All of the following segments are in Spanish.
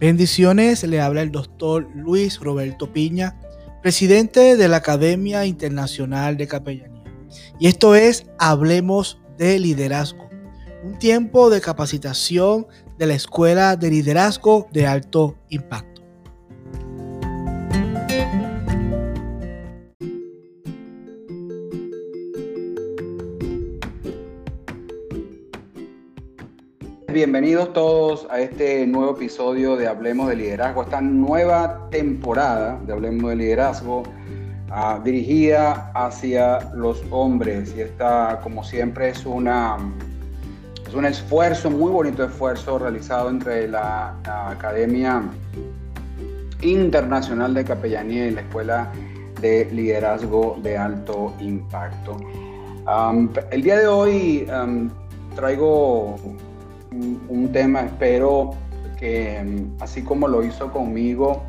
Bendiciones, le habla el doctor Luis Roberto Piña, presidente de la Academia Internacional de Capellanía. Y esto es Hablemos de Liderazgo, un tiempo de capacitación de la Escuela de Liderazgo de Alto Impacto. Bienvenidos todos a este nuevo episodio de Hablemos de Liderazgo, esta nueva temporada de Hablemos de Liderazgo ah, dirigida hacia los hombres y esta como siempre es una es un esfuerzo, muy bonito esfuerzo realizado entre la, Academia Internacional de Capellanía y la Escuela de Liderazgo de Alto Impacto. el día de hoy traigo un, tema, espero que mm, así como lo hizo conmigo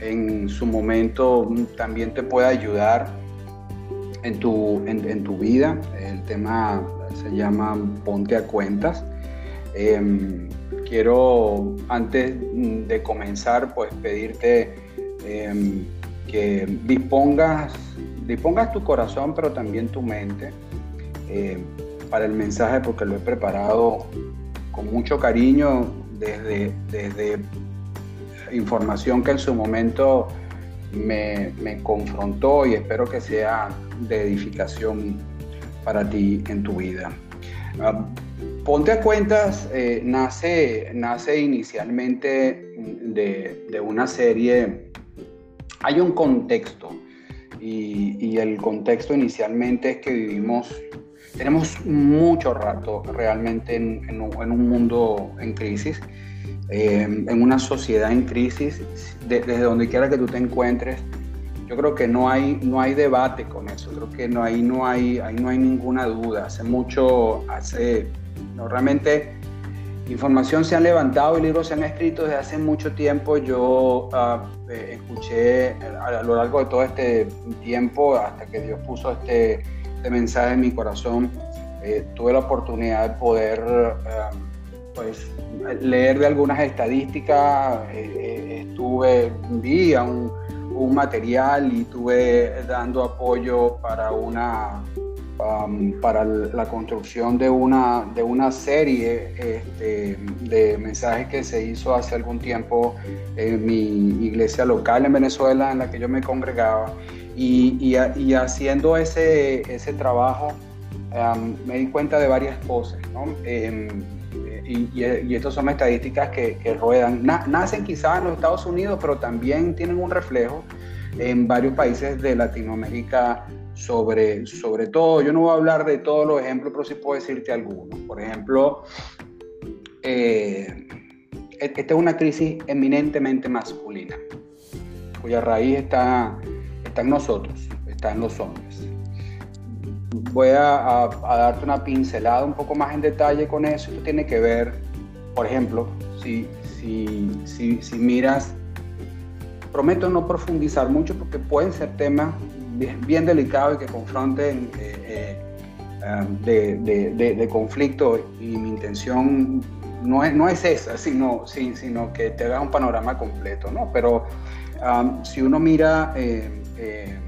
en su momento, mm, también te pueda ayudar en tu, en, tu vida. El tema se llama Ponte a cuentas. Em, quiero, antes mm, de comenzar, pues pedirte em, que dispongas, dispongas tu corazón, pero también tu mente em, para el mensaje, porque lo he preparado con mucho cariño desde, desde información que en su momento me, confrontó y espero que sea de edificación para ti en tu vida. Ah, ponte a cuentas, eh, nace, nace inicialmente de, una serie, hay un contexto y, y, el contexto inicialmente es que vivimos tenemos mucho rato realmente en, un mundo en crisis, eh, en una sociedad en crisis, desde donde quiera que tú te encuentres. Yo creo que no hay, no hay debate con eso, creo que no, ahí, no hay, ahí no hay ninguna duda. Hace mucho, hace, no, realmente información se ha levantado y libros se han escrito desde hace mucho tiempo. Yo ah, eh, escuché a, lo largo de todo este tiempo, hasta que Dios puso este, este mensaje en mi corazón, eh, tuve la oportunidad de poder eh, pues, leer de algunas estadísticas, eh, estuve, vi un, un, material y estuve dando apoyo para una um, para la construcción de una, de una serie este, de mensajes que se hizo hace algún tiempo en mi iglesia local en Venezuela en la que yo me congregaba y, haciendo ese, ese trabajo me di cuenta de varias cosas, em, y, y, estas son estadísticas que, ruedan. nacen quizás en los Estados Unidos, pero también tienen un reflejo en varios países de Latinoamérica sobre, sobre todo. Yo no voy a hablar de todos los ejemplos, pero sí puedo decirte algunos. Por ejemplo, eh, e-, esta es una crisis eminentemente masculina, cuya raíz está está en nosotros, está en los hombres. Voy a, darte una pincelada un poco más en detalle con eso. Esto tiene que ver, por ejemplo, si, si, si, miras, prometo no profundizar mucho porque pueden ser temas bien, delicados y que confronten eh, eh, um, de, conflicto y mi intención no es, no es esa, sino, sino que te da un panorama completo, ¿no? Pero um, si uno mira eh, eh,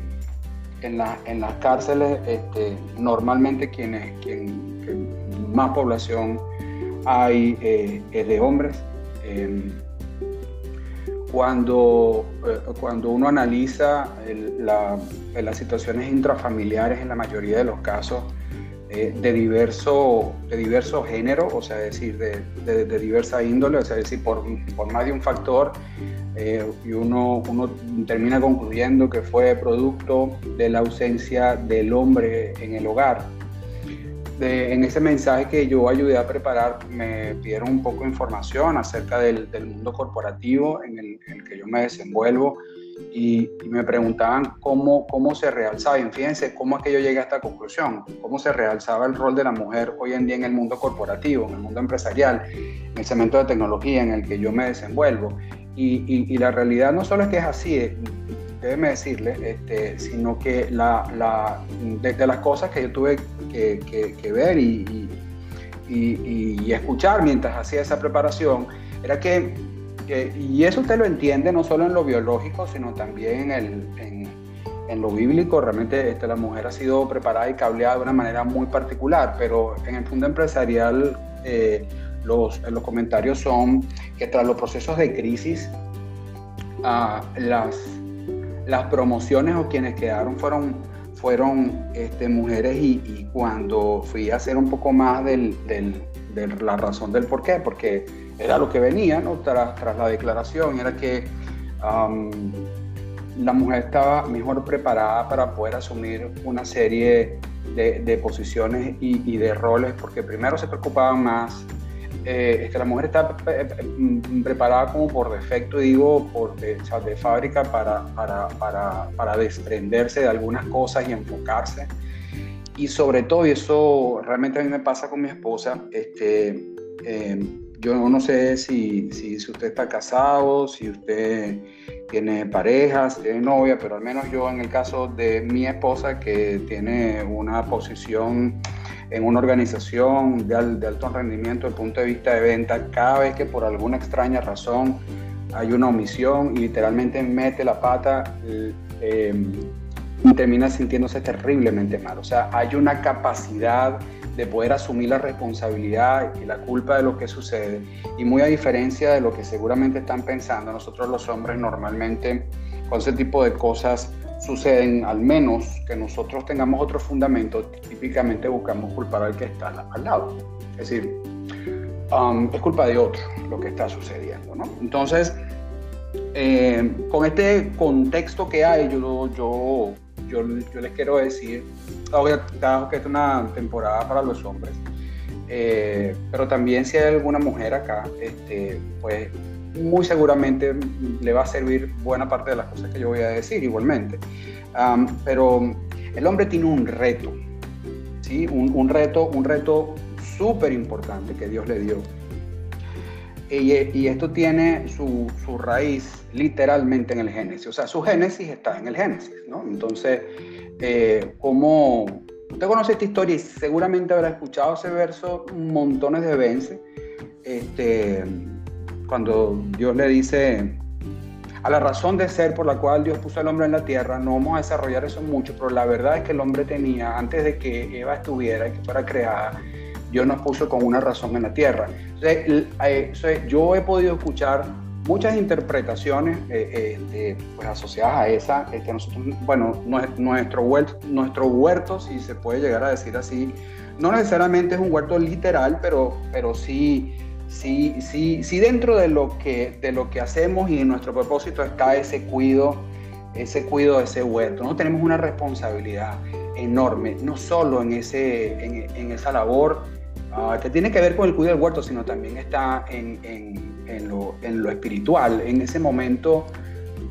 en, en, las cárceles, este, normalmente quienes, quien, más población hay eh, es de hombres. Em, cuando, eh, cuando uno analiza las situaciones intrafamiliares, en la mayoría de los casos, de, diverso, de diverso género, o sea, decir, de, de, diversa índole, o sea, decir, por, por más de un factor, eh, y uno, uno termina concluyendo que fue producto de la ausencia del hombre en el hogar. en ese mensaje que yo ayudé a preparar, me pidieron un poco de información acerca del, del mundo corporativo en el, que yo me desenvuelvo y, me preguntaban cómo, cómo se realzaba. Y fíjense cómo es que yo llegué a esta conclusión, cómo se realzaba el rol de la mujer hoy en día en el mundo corporativo, en el mundo empresarial, en el segmento de tecnología en el que yo me desenvuelvo. Y, la realidad no solo es que es así, eh, déjeme decirle, este, sino que la, la, de, las cosas que yo tuve que, que, ver y, y, escuchar mientras hacía esa preparación, era que y eso usted lo entiende no solo en lo biológico, sino también en, en, lo bíblico. Realmente este, la mujer ha sido preparada y cableada de una manera muy particular, pero en el mundo empresarial eh, los, los, comentarios son que tras los procesos de crisis, ah, las, las promociones o quienes quedaron fueron fueron este, mujeres y, cuando fui a hacer un poco más del, de la razón del por qué, porque era lo que venía ¿no? tras, tras la declaración, era que la mujer estaba mejor preparada para poder asumir una serie de, de posiciones y, y, de roles, porque primero se preocupaban más eh, es que la mujer está eh, eh, preparada como por defecto, digo, por de, fábrica para, para, para, para, desprenderse de algunas cosas y enfocarse. Y sobre todo, y eso realmente a mí me pasa con mi esposa, este, yo no sé si, si, usted está casado, si usted tiene parejas, tiene novia, pero al menos yo en el caso de mi esposa que tiene una posición en una organización de, alto rendimiento desde el punto de vista de venta, cada vez que por alguna extraña razón hay una omisión y literalmente mete la pata, eh, termina sintiéndose terriblemente mal. O sea, hay una capacidad de poder asumir la responsabilidad y la culpa de lo que sucede. Y muy a diferencia de lo que seguramente están pensando, nosotros los hombres normalmente con ese tipo de cosas suceden, al menos que nosotros tengamos otro fundamento, típicamente buscamos culpar al que está al lado. Es decir, um, es culpa de otro lo que está sucediendo. ¿no? Entonces, eh, con este contexto que hay, yo, yo, yo, les quiero decir, claro que es una temporada para los hombres, eh, pero también si hay alguna mujer acá, este, pues muy seguramente le va a servir buena parte de las cosas que yo voy a decir igualmente. pero el hombre tiene un reto, ¿sí? un, reto, un reto súper importante que Dios le dio. Y, esto tiene su, raíz literalmente en el Génesis. O sea, su Génesis está en el Génesis, ¿no? Entonces, eh, como usted conoce esta historia y seguramente habrá escuchado ese verso montones de veces, este, cuando Dios le dice a la razón de ser por la cual Dios puso al hombre en la tierra, no vamos a desarrollar eso mucho, pero la verdad es que el hombre tenía, antes de que Eva estuviera y que fuera creada, Dios nos puso con una razón en la tierra. Entonces, yo he podido escuchar muchas interpretaciones eh, eh, pues asociadas a esa, que nosotros, bueno, nuestro huerto, nuestro huerto, si se puede llegar a decir así, no necesariamente es un huerto literal, pero, pero sí si, si, si dentro de lo, que, de lo que hacemos y en nuestro propósito está ese cuido, ese cuido de ese huerto, ¿no? tenemos una responsabilidad enorme, no solo en, ese, en, esa labor ah, que tiene que ver con el cuidado del huerto, sino también está en, en lo, lo, espiritual, en ese momento.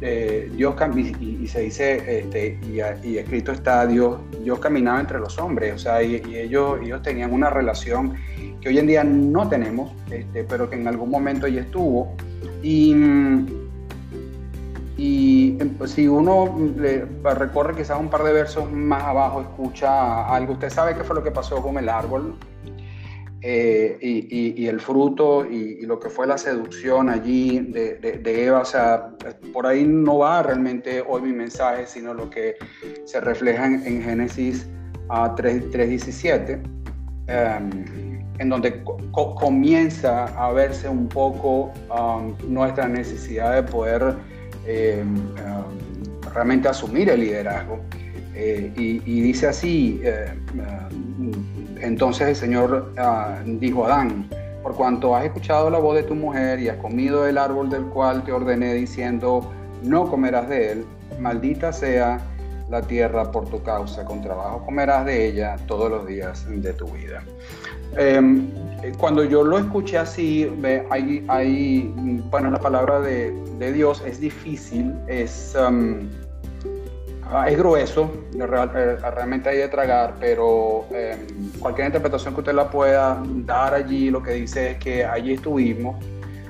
Eh, Dios y, y, se dice este, y, escrito está Dios Dios caminaba entre los hombres o sea y, ellos ellos tenían una relación que hoy en día no tenemos, este, pero que en algún momento ya estuvo. Y, y em, si uno le recorre quizás un par de versos más abajo, escucha algo, usted sabe qué fue lo que pasó con el árbol eh, y, y, el fruto y, lo que fue la seducción allí de, Eva. O sea, por ahí no va realmente hoy mi mensaje, sino lo que se refleja en, Génesis 3.17. Ah, en donde comienza a verse un poco um, nuestra necesidad de poder em, um, realmente asumir el liderazgo. Eh, y, dice así, eh, um, entonces el Señor uh, dijo a Adán, por cuanto has escuchado la voz de tu mujer y has comido el árbol del cual te ordené diciendo, no comerás de él, maldita sea la tierra por tu causa, con trabajo comerás de ella todos los días de tu vida. Em, cuando yo lo escuché así, hay, hay, bueno, la palabra de, de Dios es difícil, es, um, es grueso, eh, realmente hay de tragar, pero em, cualquier interpretación que usted la pueda dar allí, lo que dice es que allí estuvimos,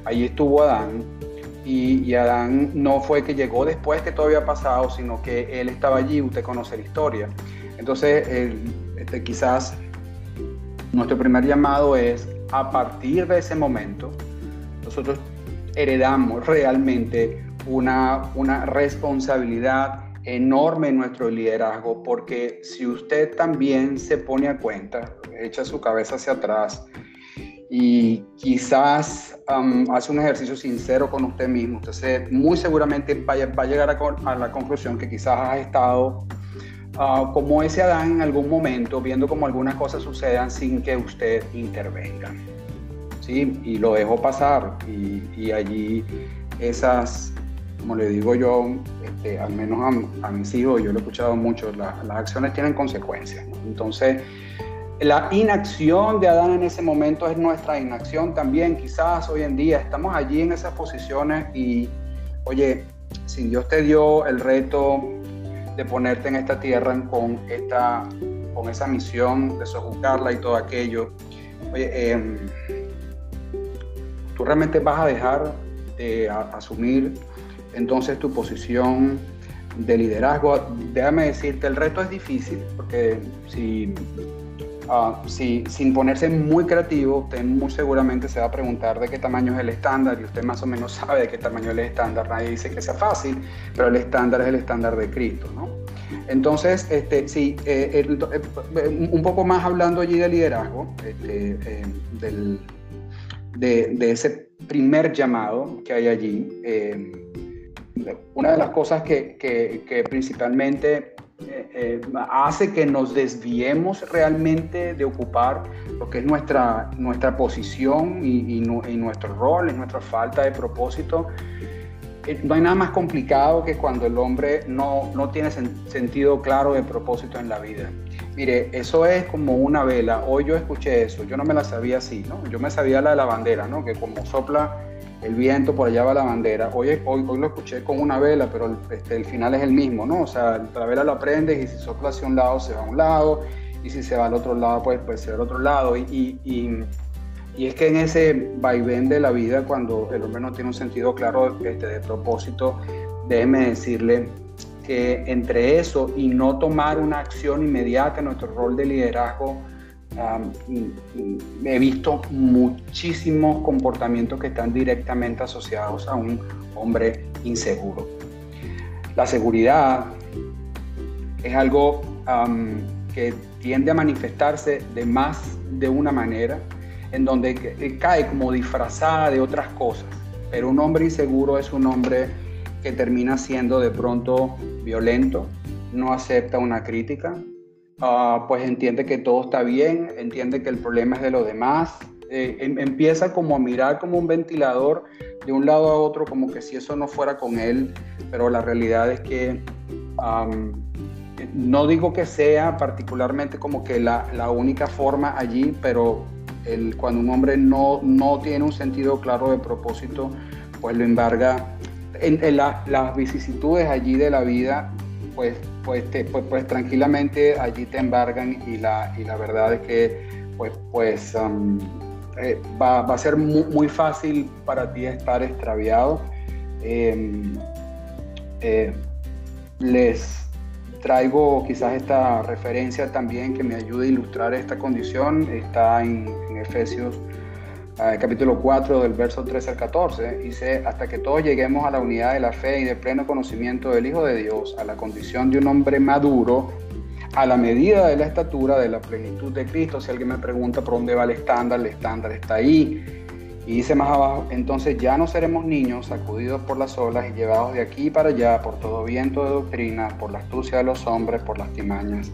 allí estuvo Adán, y, Adán no fue que llegó después que todo había pasado, sino que él estaba allí, usted conoce la historia. Entonces, este, quizás nuestro primer llamado es, a partir de ese momento, nosotros heredamos realmente una, una responsabilidad enorme en nuestro liderazgo, porque si usted también se pone a cuenta, echa su cabeza hacia atrás y quizás hace un ejercicio sincero con usted mismo, usted muy seguramente va, a llegar a, la conclusión que quizás ha estado ah, como ese Adán en algún momento, viendo como algunas cosas sucedan sin que usted intervenga. ¿sí? Y lo dejó pasar y allí esas como le digo yo, este, al menos a, mis hijos, yo lo he escuchado mucho, las acciones tienen consecuencias. Entonces, la inacción de Adán en ese momento es nuestra inacción también. Quizás hoy en día estamos allí en esas posiciones y, oye, si Dios te dio el reto de ponerte en esta tierra con, esta, con esa misión de sojuzgarla y todo aquello, oye, em, tú realmente vas a dejar de asumir entonces tu posición de liderazgo. Déjame decirte, el reto es difícil porque si, ah, si, sin ponerse muy creativo, usted muy seguramente se va a preguntar de qué tamaño es el estándar y usted más o menos sabe de qué tamaño es el estándar. Nadie dice que sea fácil, pero el estándar es el estándar de Cristo, ¿no? Entonces, este, sí, eh, eh, un poco más hablando allí de liderazgo, este, eh, del, de, de, ese primer llamado que hay allí una de las cosas que, principalmente eh, eh, hace que nos desviemos realmente de ocupar lo que es nuestra, nuestra posición y, nuestro rol, y nuestra falta de propósito. Eh, no hay nada más complicado que cuando el hombre no, no tiene sentido claro de propósito en la vida. Mire, eso es como una vela. Hoy yo escuché eso, yo no me la sabía así, ¿no? Yo me sabía la de la bandera, ¿no? Que como sopla el viento, por allá va la bandera. Hoy, hoy, hoy lo escuché con una vela, pero el, este, el final es el mismo, ¿no? O sea, la vela lo aprendes y si sopla hacia un lado, se va a un lado, y si se va al otro lado, pues, pues se va al otro lado. Y, y, y, es que en ese vaivén de la vida, cuando el hombre no tiene un sentido claro este, de propósito, déjeme decirle que entre eso y no tomar una acción inmediata en nuestro rol de liderazgo, he visto muchísimos comportamientos que están directamente asociados a un hombre inseguro. La seguridad es algo que tiende a manifestarse de más de una manera, en donde cae como disfrazada de otras cosas. Pero un hombre inseguro es un hombre que termina siendo de pronto violento, no acepta una crítica, Ah, pues entiende que todo está bien, entiende que el problema es de los demás, eh, em, empieza como a mirar como un ventilador de un lado a otro, como que si eso no fuera con él, pero la realidad es que no digo que sea particularmente como que la, la única forma allí, pero el, cuando un hombre no, no tiene un sentido claro de propósito, pues lo embarga. En, las vicisitudes allí de la vida pues, pues, pues, pues, tranquilamente allí te embargan y la, y la verdad es que pues, pues um, eh, va, va, a ser muy, fácil para ti estar extraviado. Em, eh, les traigo quizás esta referencia también que me ayude a ilustrar esta condición. Está en, en Efesios capítulo 4 del verso 13 al 14, dice, hasta que todos lleguemos a la unidad de la fe y de pleno conocimiento del Hijo de Dios, a la condición de un hombre maduro, a la medida de la estatura de la plenitud de Cristo. Si alguien me pregunta por dónde va el estándar, el estándar está ahí. Y dice más abajo, entonces ya no seremos niños sacudidos por las olas y llevados de aquí para allá por todo viento de doctrina, por la astucia de los hombres, por las timañas,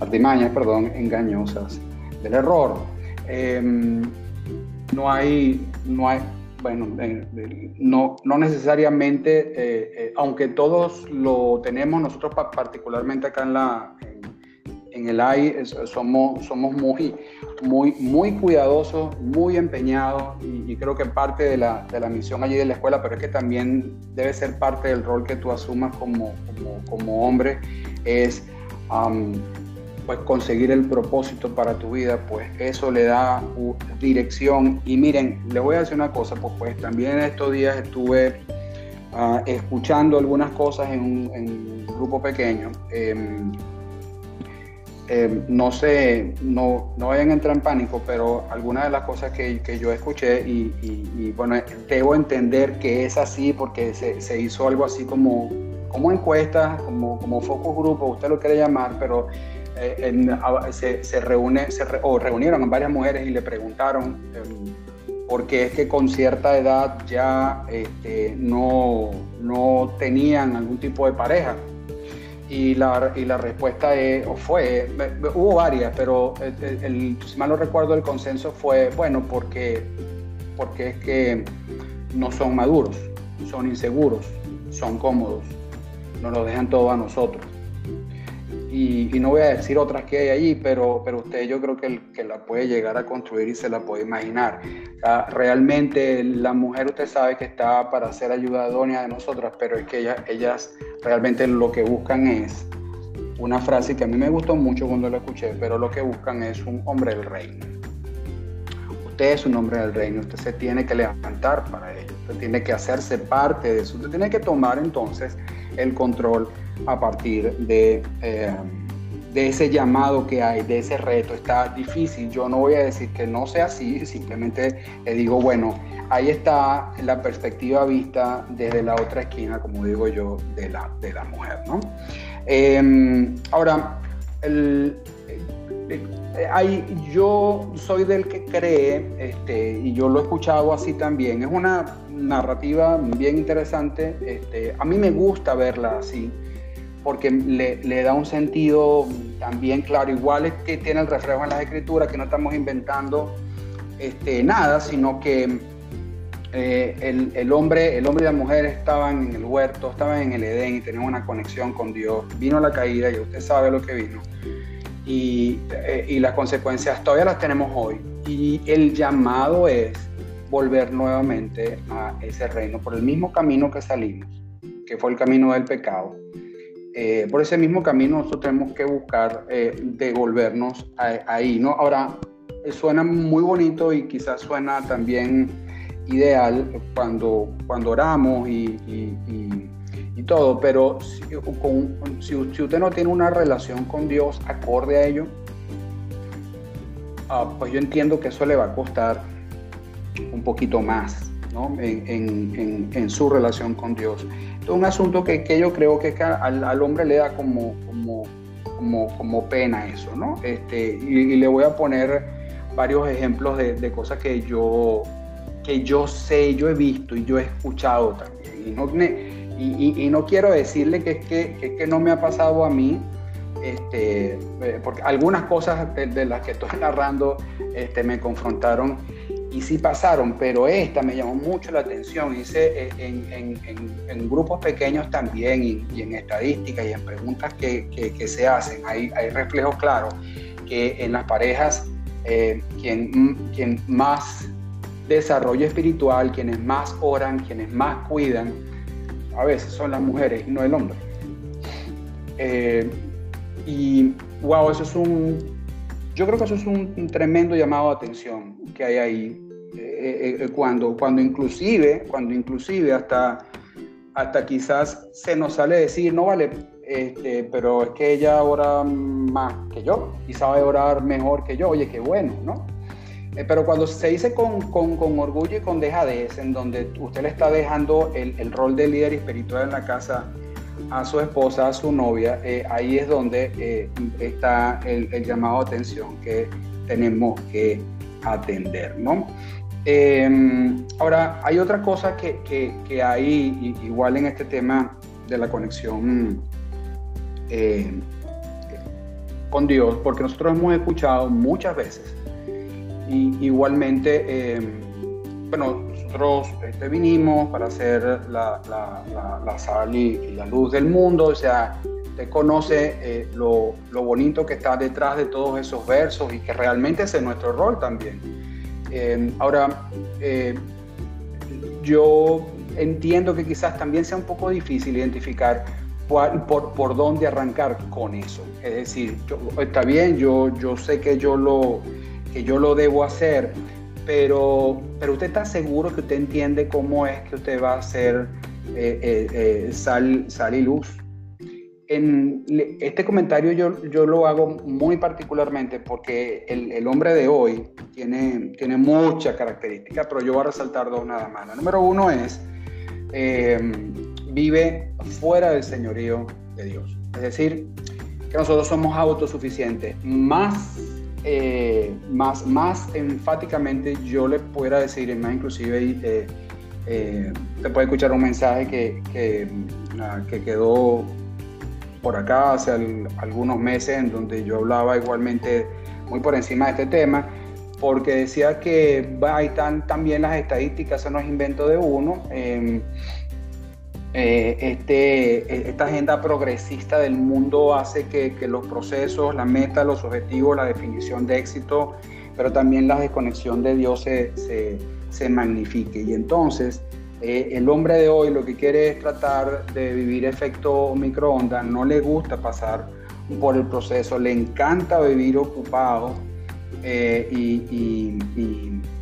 artimañas, perdón, engañosas del error. Em, no hay, no hay, bueno, eh, no, no necesariamente, eh, eh, aunque todos lo tenemos, nosotros particularmente acá en la en, el AI somos, somos muy, muy, muy cuidadosos, muy empeñados y, creo que parte de la, de la, misión allí de la escuela, pero es que también debe ser parte del rol que tú asumas como, como, como hombre, es pues conseguir el propósito para tu vida, pues eso le da dirección. Y miren, les voy a decir una cosa, pues, pues también estos días estuve ah, escuchando algunas cosas en un, grupo pequeño. Em, eh, no sé, no, no vayan a entrar en pánico, pero algunas de las cosas que, que yo escuché y, y, bueno, debo entender que es así porque se, se hizo algo así como, como encuestas, como, como focus grupo, usted lo quiere llamar, pero eh, se, se, reúne, o reunieron a varias mujeres y le preguntaron eh, por qué es que con cierta edad ya este, no, no tenían algún tipo de pareja. Y la, y la respuesta es, o fue, hubo varias, pero el, si mal no recuerdo el consenso fue, bueno, porque, porque es que no son maduros, son inseguros, son cómodos, nos lo dejan todo a nosotros. Y, no voy a decir otras que hay allí, pero, pero usted yo creo que, que la puede llegar a construir y se la puede imaginar. realmente la mujer usted sabe que está para ser ayudadora de nosotras, pero es que ellas realmente lo que buscan es una frase que a mí me gustó mucho cuando la escuché, pero lo que buscan es un hombre del reino. Usted es un hombre del reino, usted se tiene que levantar para ello, usted tiene que hacerse parte de eso, usted tiene que tomar entonces el control a partir de, eh, de ese llamado que hay, de ese reto. Está difícil, yo no voy a decir que no sea así, simplemente le digo, bueno, ahí está la perspectiva vista desde la otra esquina, como digo yo, de la, de la mujer. ¿no? Em, ahora, el, hay, yo soy del que cree, este, y yo lo he escuchado así también, es una narrativa bien interesante, este, a mí me gusta verla así, porque le, le, da un sentido también claro, igual es que tiene el reflejo en las escrituras, que no estamos inventando este, nada, sino que eh, el, el, hombre, el hombre y la mujer estaban en el huerto, estaban en el Edén y tenían una conexión con Dios. Vino la caída y usted sabe lo que vino. Y, eh, y las consecuencias todavía las tenemos hoy. Y el llamado es volver nuevamente a ese reino por el mismo camino que salimos, que fue el camino del pecado. Eh, por ese mismo camino nosotros tenemos que buscar devolvernos ahí, ¿no? Ahora, suena muy bonito y quizás suena también ideal cuando, cuando oramos y, y, todo, pero si, si, usted no tiene una relación con Dios acorde a ello, ah, pues yo entiendo que eso le va a costar un poquito más ¿no? en, en, en, su relación con Dios. Un asunto que, que yo creo que al, hombre le da como, como, como, como pena eso, ¿no? Este, y, le voy a poner varios ejemplos de, de cosas que yo, que yo sé, yo he visto y yo he escuchado también. Y no, y, no quiero decirle que es que, que, no me ha pasado a mí, este, eh, porque algunas cosas de, las que estoy narrando este, me confrontaron y sí pasaron, pero esta me llamó mucho la atención. Hice eh, en, grupos pequeños también y, en estadísticas y en preguntas que, se hacen, hay, hay reflejos claros que en las parejas eh, quien, más desarrollo espiritual, quienes más oran, quienes más cuidan, a veces son las mujeres y no el hombre. Eh, y wow, eso es un, yo creo que eso es un, tremendo llamado de atención que hay ahí, eh, eh, cuando, cuando inclusive, cuando inclusive hasta, hasta quizás se nos sale decir, no vale, este, pero es que ella ora más que yo y sabe orar mejor que yo, oye, qué bueno, ¿no? Eh, pero cuando se dice con, con, con, orgullo y con dejadez, en donde usted le está dejando el, el, rol de líder espiritual en la casa a su esposa, a su novia, eh, ahí es donde eh, está el, el, llamado de atención que tenemos que atender, ¿no? Em, ahora, hay otra cosa que, que, que, hay igual en este tema de la conexión con Dios, porque nosotros hemos escuchado muchas veces y igualmente, eh, bueno, nosotros este, vinimos para ser la, la, la, sal y, la luz del mundo, o sea, usted conoce eh, lo, lo, bonito que está detrás de todos esos versos y que realmente es nuestro rol también. Eh, ahora, yo entiendo que quizás también sea un poco difícil identificar cuál, por, por dónde arrancar con eso. Es decir, está bien, yo, yo sé que yo lo que yo lo debo hacer, pero, pero usted está seguro que usted entiende cómo es que usted va a hacer eh, eh, eh, sal, sal, y luz. Este comentario yo, yo lo hago muy particularmente porque el, el, hombre de hoy tiene, tiene muchas características, pero yo voy a resaltar dos nada más. La número uno es, eh, vive fuera del señorío de Dios. Es decir, que nosotros somos autosuficientes. Más, eh, más, más enfáticamente yo le pudiera decir, más inclusive eh, eh, te puede escuchar un mensaje que, que, ah, que quedó por acá hace algunos meses en donde yo hablaba igualmente muy por encima de este tema, porque decía que ahí están también las estadísticas, eso no es invento de uno. Em, eh, este, esta agenda progresista del mundo hace que, que, los procesos, la meta, los objetivos, la definición de éxito, pero también la desconexión de Dios se, se, se magnifique. Y entonces eh, el hombre de hoy lo que quiere es tratar de vivir efecto microondas, no le gusta pasar por el proceso, le encanta vivir ocupado eh, y,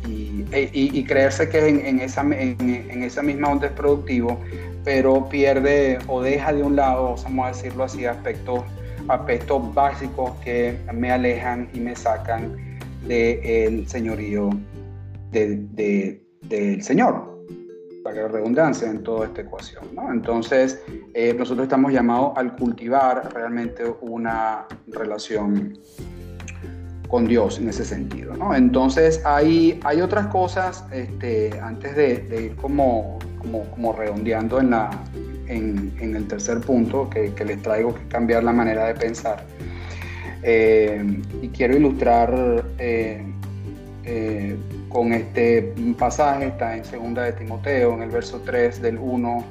y, creerse que en, esa, en, esa misma onda es productivo, pero pierde o deja de un lado, vamos a decirlo así, aspectos, aspectos básicos que me alejan y me sacan del señorío del Señor para redundancia en toda esta ecuación. Entonces, eh, nosotros estamos llamados al cultivar realmente una relación con Dios en ese sentido. Entonces, hay, hay otras cosas, este, antes de, ir como, como, redondeando en, la, en, el tercer punto que, que, les traigo, que cambiar la manera de pensar. Eh, y quiero ilustrar eh, con este pasaje, está en segunda de Timoteo, en el verso 3 del 1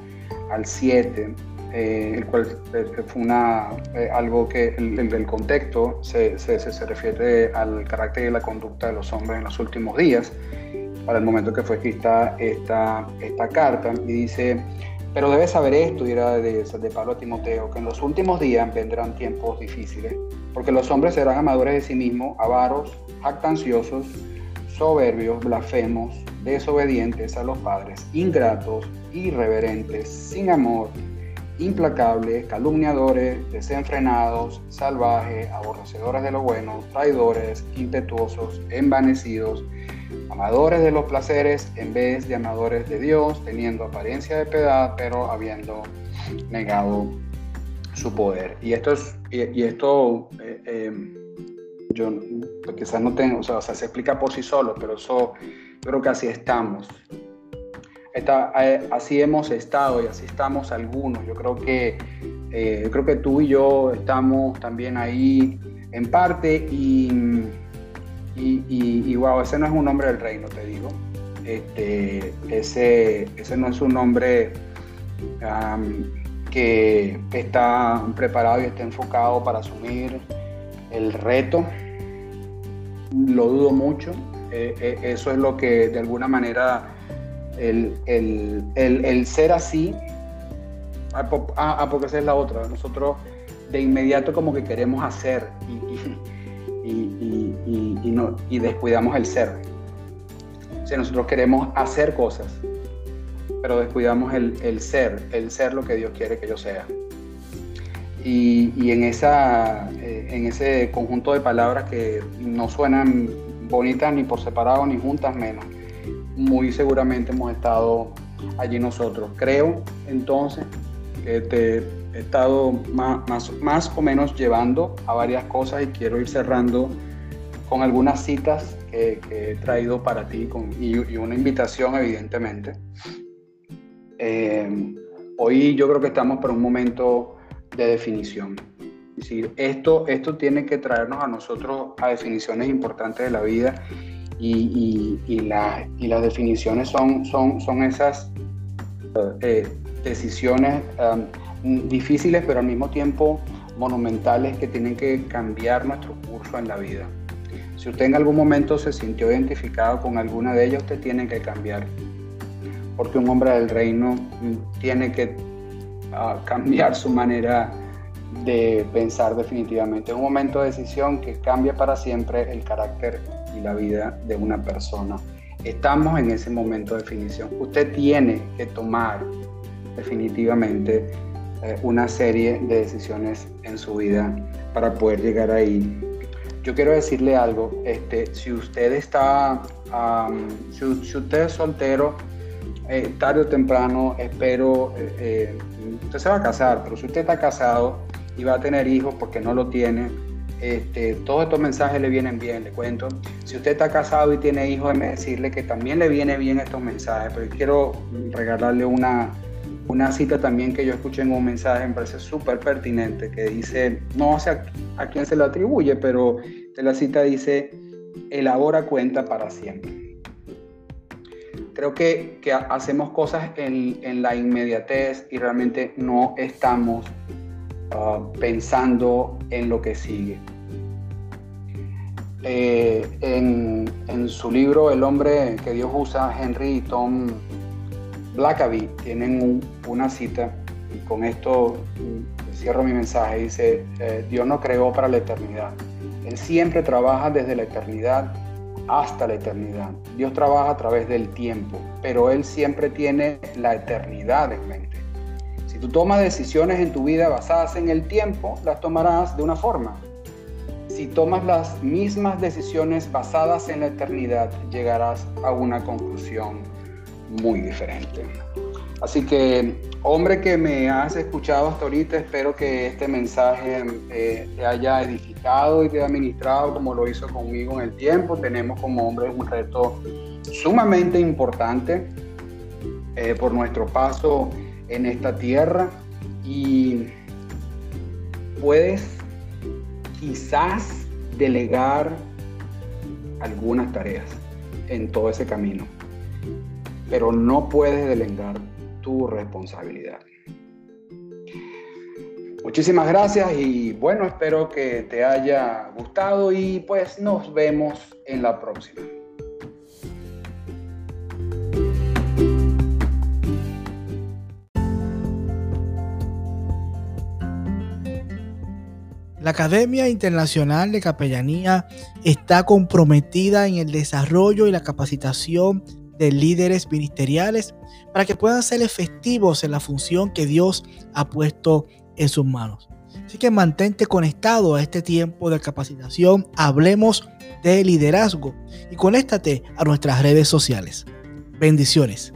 al 7, eh, el cual eh, fue una, eh, algo que el, del contexto se, se, se, refiere al carácter y la conducta de los hombres en los últimos días, para el momento que fue escrita esta, esta carta, y dice, pero debes saber esto, dirá de, de Pablo a Timoteo, que en los últimos días vendrán tiempos difíciles, porque los hombres serán amadores de sí mismos, avaros, jactanciosos, soberbios, blasfemos, desobedientes a los padres, ingratos, irreverentes, sin amor, implacables, calumniadores, desenfrenados, salvajes, aborrecedores de lo bueno, traidores, impetuosos, envanecidos, amadores de los placeres en vez de amadores de Dios, teniendo apariencia de piedad, pero habiendo negado su poder. Y esto es, eh, eh, yo quizás no tengo, o sea, se explica por sí solo, pero eso creo que así estamos. Está, eh, así hemos estado y así estamos algunos. Yo creo que eh, creo que tú y yo estamos también ahí en parte y, y, y, wow, ese no es un hombre del reino, te digo. Este, ese, ese no es un hombre que está preparado y está enfocado para asumir el reto lo dudo mucho. Eh, eh, eso es lo que de alguna manera el, ser así, ah, ah, ah, porque esa es la otra, nosotros de inmediato como que queremos hacer y, y, no, y descuidamos el ser. O sea, nosotros queremos hacer cosas, pero descuidamos el, el ser, el ser lo que Dios quiere que yo sea. Y, en, esa, en ese conjunto de palabras que no suenan bonitas ni por separado ni juntas menos, muy seguramente hemos estado allí nosotros. Creo entonces que te he estado más, o menos llevando a varias cosas y quiero ir cerrando con algunas citas que, he traído para ti y, una invitación evidentemente. Eh, hoy yo creo que estamos por un momento de definición. Decir, esto, esto tiene que traernos a nosotros a definiciones importantes de la vida y, y, las definiciones son, son, son esas eh, decisiones um, difíciles pero al mismo tiempo monumentales que tienen que cambiar nuestro curso en la vida. Si usted en algún momento se sintió identificado con alguna de ellas, usted tiene que cambiar. Porque un hombre del reino mm, tiene que a cambiar su manera de pensar definitivamente. Es un momento de decisión que cambia para siempre el carácter y la vida de una persona. Estamos en ese momento de definición. Usted tiene que tomar definitivamente eh, una serie de decisiones en su vida para poder llegar ahí. Yo quiero decirle algo, este, si usted está, si, usted es soltero, eh, tarde o temprano, espero, eh, usted se va a casar, pero si usted está casado y va a tener hijos porque no lo tiene, este, todos estos mensajes le vienen bien, le cuento. Si usted está casado y tiene hijos, decirle que también le viene bien estos mensajes, pero quiero regalarle una, una cita también que yo escuché en un mensaje, me parece súper pertinente, que dice, no sé a, quién se lo atribuye, pero la cita dice, elabora cuenta para siempre. Creo que, que hacemos cosas en, en, la inmediatez y realmente no estamos uh, pensando en lo que sigue. Eh, en, en, su libro El hombre que Dios usa, Henry y Tom Blackaby tienen una cita, y con esto mm, cierro mi mensaje, dice, eh, Dios no creó para la eternidad. Él siempre trabaja desde la eternidad hasta la eternidad. Dios trabaja a través del tiempo, pero Él siempre tiene la eternidad en mente. Si tú tomas decisiones en tu vida basadas en el tiempo, las tomarás de una forma. Si tomas las mismas decisiones basadas en la eternidad, llegarás a una conclusión muy diferente. Así que, hombre que me has escuchado hasta ahorita, espero que este mensaje eh, te haya edificado y te haya ministrado como lo hizo conmigo en el tiempo. Tenemos como hombres un reto sumamente importante eh, por nuestro paso en esta tierra y puedes quizás delegar algunas tareas en todo ese camino pero no puedes delegar tu responsabilidad. Muchísimas gracias y bueno, espero que te haya gustado y pues nos vemos en la próxima. La Academia Internacional de Capellanía está comprometida en el desarrollo y la capacitación de líderes ministeriales para que puedan ser efectivos en la función que Dios ha puesto en sus manos. Así que mantente conectado a este tiempo de capacitación. Hablemos de liderazgo y conéctate a nuestras redes sociales. Bendiciones.